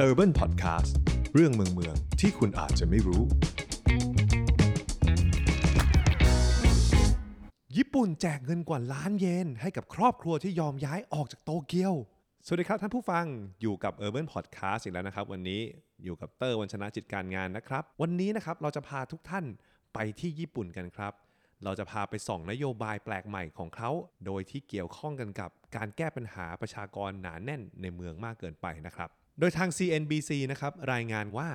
Urban Podcast เรื่องเมืองเมืองที่คุณอาจจะไม่รู้ ญี่ปุ่นแจกเงินกว่าล้านเยน ให้กับครอบครัวที่ยอมย้ายออกจากโตเกียว สวัสดีครับท่านผู้ฟังอยู่กับ Urban Podcast อีกแล้วนะครับ วันนี้อยู่กับเตอร์วันชนะจิตการงานนะครับ วันนี้นะครับเราจะพาทุกท่านไปที่ญี่ปุ่นกันครับ เราจะพาไปส่องนโยบายแปลกใหม่ของเขา โดยที่เกี่ยวข้องกันกับการแก้ปัญหาประชากรหนาแน่นในเมืองมากเกินไปนะครับ โดยทาง CNBC นะครับรายงานว่า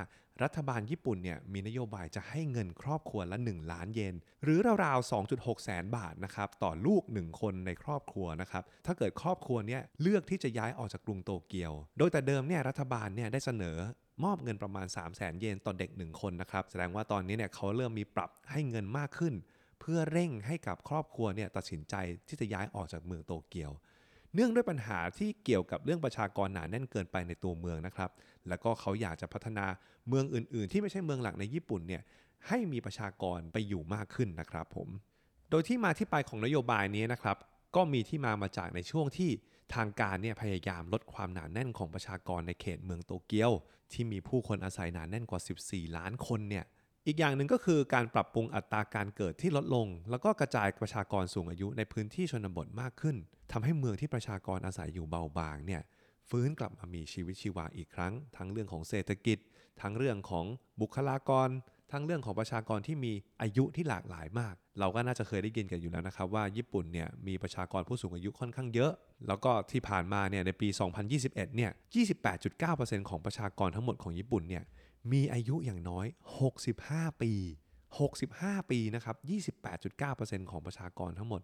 รัฐบาลญี่ปุ่นเนี่ยมีนโยบายจะให้เงินครอบครัวละ 1 ล้านเยน หรือราวๆ 2.6 แสนบาทนะครับต่อลูก 1 คนในครอบครัวนะครับถ้าเกิดครอบครัวเนี่ยเลือกที่จะย้ายออกจากกรุงโตเกียว โดยแต่เดิมเนี่ยรัฐบาลเนี่ยได้เสนอมอบเงินประมาณ 3 0 0แสนเยนต่อเด็ก 1 คนนะครับแสดงว่าตอนนี้เนี่ยเขาเริ่มมีปรับให้เงินมากขึ้น เพื่อเร่งให้กับครอบครัวเนี่ยตัดสินใจที่จะย้ายออกจากเมืองโตเกียว เนื่องด้วยปัญหาที่เกี่ยวกับเรื่องประชากรหนาแน่นเกินไปในตัวเมืองนะครับ แล้วก็เขาอยากจะพัฒนาเมืองอื่น ๆ ที่ไม่ใช่เมืองหลักในญี่ปุ่นเนี่ยให้มีประชากรไปอยู่มากขึ้นนะครับผม โดยที่มาที่ไปของนโยบายนี้นะครับก็มีที่มามาจากในช่วงที่ทางการเนี่ยพยายามลดความหนาแน่นของประชากรในเขตเมืองโตเกียว ที่มีผู้คนอาศัยหนาแน่นกว่า 14 ล้านคนเนี่ย อีกอย่างหนึ่งก็คือการปรับปรุงอัตราการเกิดที่ลดลง แล้วก็กระจายประชากรสูงอายุในพื้นที่ชนบทมากขึ้นทำให้เมืองที่ประชากรอาศัยอยู่เบาบางเนี่ยฟื้นกลับมามีชีวิตชีวาอีกครั้ง ทั้งเรื่องของเศรษฐกิจ ทั้งเรื่องของบุคลากร ทั้งเรื่องของประชากรที่มีอายุที่หลากหลายมาก เราก็น่าจะเคยได้ยินกันอยู่แล้วนะครับว่าญี่ปุ่นเนี่ยมีประชากรผู้สูงอายุค่อนข้างเยอะ แล้วก็ที่ผ่านมาเนี่ยในปี 2021 เนี่ย 28.9%ของประชากรทั้งหมดของญี่ปุ่นเนี่ย มีอายุอย่างน้อย 65 ปี 65 ปีนะครับ 28.9%ของประชากรทั้งหมด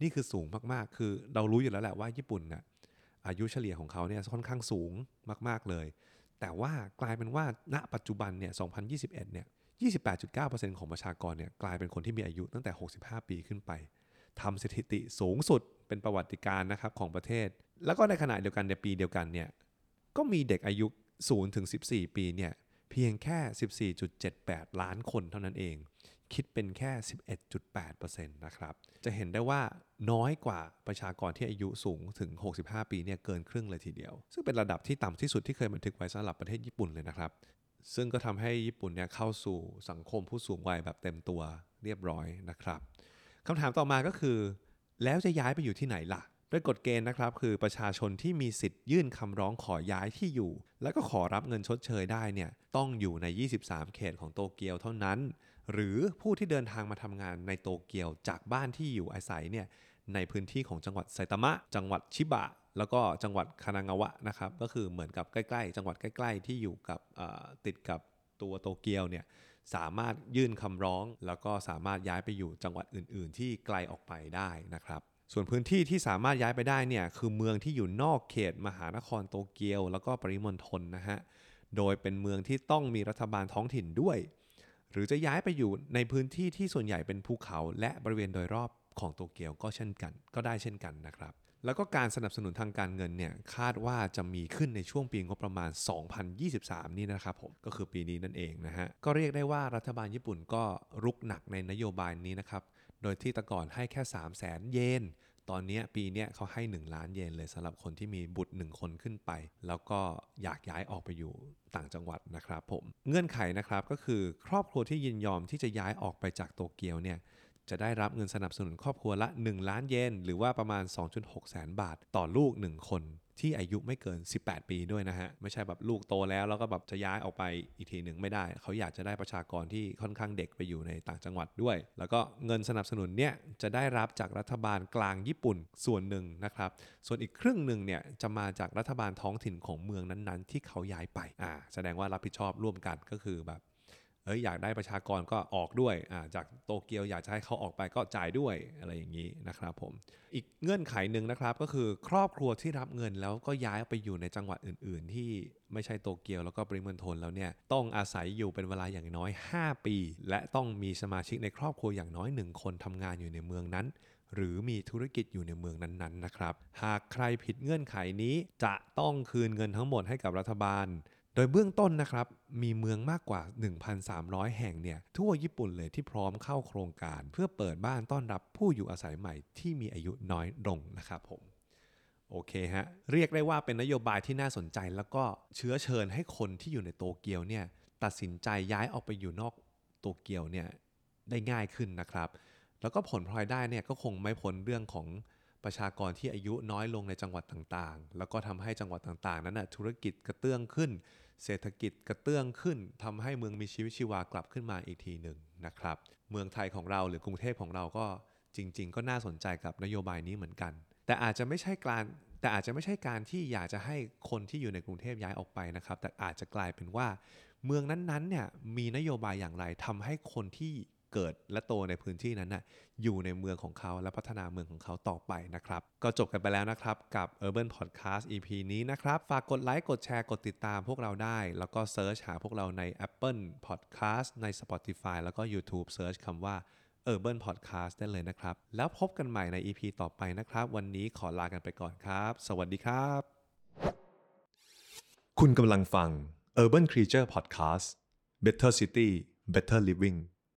นี่คือสูงมากๆ คือเรารู้อยู่แล้วแหละว่าญี่ปุ่นน่ะอายุเฉลี่ยของเขาเนี่ยค่อนข้างสูงมาก ๆ เลย แต่ว่ากลายเป็นว่าณปัจจุบันเนี่ย 2021 เนี่ย 28.9%ของประชากรเนี่ยกลายเป็นคนที่มีอายุตั้งแต่ 65 ปีขึ้นไปทำสถิติสูงสุดเป็นประวัติการนะครับของประเทศ แล้วก็ในขณะเดียวกันในปีเดียวกันเนี่ย ก็มีเด็กอายุ0ถึง14 ปีเนี่ย เพียงแค่ 14.78 ล้านคนเท่านั้นเอง คิดเป็นแค่ 11.8%นะครับ จะเห็นได้ว่าน้อยกว่าประชากรที่อายุสูงถึง 65 ปีเนี่ยเกินครึ่งเลยทีเดียว ซึ่งเป็นระดับที่ต่ำที่สุดที่เคยบันทึกไว้สำหรับประเทศญี่ปุ่นเลยนะครับ ซึ่งก็ทำให้ญี่ปุ่นเนี่ยเข้าสู่สังคมผู้สูงวัยแบบเต็มตัวเรียบร้อยนะครับคำถามต่อมาก็คือ แล้วจะย้ายไปอยู่ที่ไหนล่ะ ดยกฎเกณฑ์นะครับคือประชาชนที่มีสิทธิ์ยื่นคำร้องขอย้ายที่อยู่ แล้วก็ขอรับเงินชดเชยได้เนี่ยต้องอยู่ใน 23 เขตของโตเกียวเท่านั้น หรือผู้ที่เดินทางมาทำงานในโตเกียวจากบ้านที่อยู่อาศัยเนี่ยในพื้นที่ของจังหวัดไซตามะ จังหวัดชิบะ แล้วก็จังหวัดคานางาวะนะครับก็คือเหมือนกับใกล้ๆ จังหวัดใกล้ ๆ ที่อยู่กับติดกับตัวโตเกียวเนี่ยสามารถยื่นคำร้อง แล้วก็สามารถย้ายไปอยู่จังหวัดอื่น ๆ ที่ไกลออกไปได้นะครับ ส่วนพื้นที่ที่สามารถย้ายไปได้เนี่ยคือเมืองที่อยู่นอกเขตมหานครโตเกียว แล้วก็ปริมณฑลนะฮะ โดยเป็นเมืองที่ต้องมีรัฐบาลท้องถิ่นด้วย หรือจะย้ายไปอยู่ในพื้นที่ที่ส่วนใหญ่เป็นภูเขา และบริเวณโดยรอบของโตเกียวก็เช่นกัน ก็ได้เช่นกันนะครับ แล้วก็การสนับสนุนทางการเงินเนี่ยคาดว่าจะมีขึ้นในช่วงปีงบประมาณ 2023 นี่นะครับผมก็คือปีนี้นั่นเองนะฮะก็เรียกได้ว่ารัฐบาลญี่ปุ่นก็รุกหนักในนโยบายนี้นะครับ โดยที่แตะก่อนให้แค่ 3 0 0แสนเยน ตอนนี้ปีนี้เขาให้ 1 ล้านเยนเลยสำหรับคนที่มีบุตร 1 คนขึ้นไป แล้วก็อยากย้ายออกไปอยู่ต่างจังหวัดนะครับผม เงื่อนไขนะครับก็คือครอบครัวที่ยินยอมที่จะย้ายออกไปจากโตเกียวเนี่ยจะได้รับเงินสนับสนุนครอบครัวละ 1 ล้านเยนหรือว่าประมาณ 2.6 แสนบาทต่อลูก 1 คน ที่อายุไม่เกิน 18 ปีด้วยนะฮะ ไม่ใช่แบบลูกโตแล้ว แล้วก็แบบจะย้ายออกไปอีกทีหนึ่งไม่ได้ เขาอยากจะได้ประชากรที่ค่อนข้างเด็กไปอยู่ในต่างจังหวัดด้วย แล้วก็เงินสนับสนุนเนี่ยจะได้รับจากรัฐบาลกลางญี่ปุ่นส่วนหนึ่งนะครับ ส่วนอีกครึ่งหนึ่งเนี่ยจะมาจากรัฐบาลท้องถิ่นของเมืองนั้นๆ ที่เขาย้ายไปอ่าแสดงว่ารับผิดชอบร่วมกันก็คือแบบ เอ้ยอยากได้ประชากรก็ออกด้วยจากโตเกียวอยากจะให้เขาออกไปก็จ่ายด้วยอะไรอย่างนี้นะครับผมอีกเงื่อนไขหนึ่งนะครับก็คือครอบครัวที่รับเงินแล้วก็ย้ายไปอยู่ในจังหวัดอื่น ๆ ที่ไม่ใช่โตเกียวแล้วก็ปริมณฑลแล้วเนี่ยต้องอาศัยอยู่เป็นเวลาอย่างน้อย 5 ปี และต้องมีสมาชิกในครอบครัวอย่างน้อย 1 คนทำงานอยู่ในเมืองนั้น หรือมีธุรกิจอยู่ในเมืองนั้นๆนะครับหากใครผิดเงื่อนไขนี้จะต้องคืนเงินทั้งหมดให้กับรัฐบาล โดยเบื้องต้นนะครับ มีเมืองมากกว่า 1,300 แห่งเนี่ยทั่วญี่ปุ่นเลยที่พร้อมเข้าโครงการ เพื่อเปิดบ้านต้อนรับผู้อยู่อาศัยใหม่ที่มีอายุน้อยลงนะครับผมโอเคฮะ เรียกได้ว่าเป็นนโยบายที่น่าสนใจแล้วก็เชื้อเชิญให้คนที่อยู่ในโตเกียวเนี่ยตัดสินใจย้ายออกไปอยู่นอกโตเกียวเนี่ยได้ง่ายขึ้นนะครับ แล้วก็ผลพลอยได้เนี่ยก็คงไม่พ้นเรื่องของ ประชากรที่อายุน้อยลงในจังหวัดต่างๆ แล้วก็ทำให้จังหวัดต่างๆ นั้นนะธุรกิจกระเตื้องขึ้น เศรษฐกิจกระเตื้องขึ้นทำให้เมืองมีชีวิตชีวากลับขึ้นมาอีกทีหนึ่งนะครับ เมืองไทยของเราหรือกรุงเทพของเราก็จริง ๆ ก็น่าสนใจกับนโยบายนี้เหมือนกัน แต่อาจจะไม่ใช่การแต่อาจจะไม่ใช่การที่อยากจะให้คนที่อยู่ในกรุงเทพย้ายออกไปนะครับ แต่อาจจะกลายเป็นว่า เมืองนั้นๆเนี่ยมีนโยบายอย่างไรทำให้คนที่ เกิดและโตในพื้นที่นั้นน่ะอยู่ในเมืองของเขาและพัฒนาเมืองของเขาต่อไปนะครับ ก็จบกันไปแล้วนะครับกับ Urban Podcast EP นี้นะครับ ฝากกดไลค์กดแชร์กดติดตามพวกเราได้ แล้วก็เซิร์ชหาพวกเราใน Apple Podcast ใน Spotify แล้วก็ YouTube เซิร์ชคำว่า Urban Podcast ได้เลยนะครับ แล้วพบกันใหม่ใน EP ต่อไปนะครับ วันนี้ขอลากันไปก่อนครับ สวัสดีครับ คุณกำลังฟัง Urban Creature Podcast Better City Better Living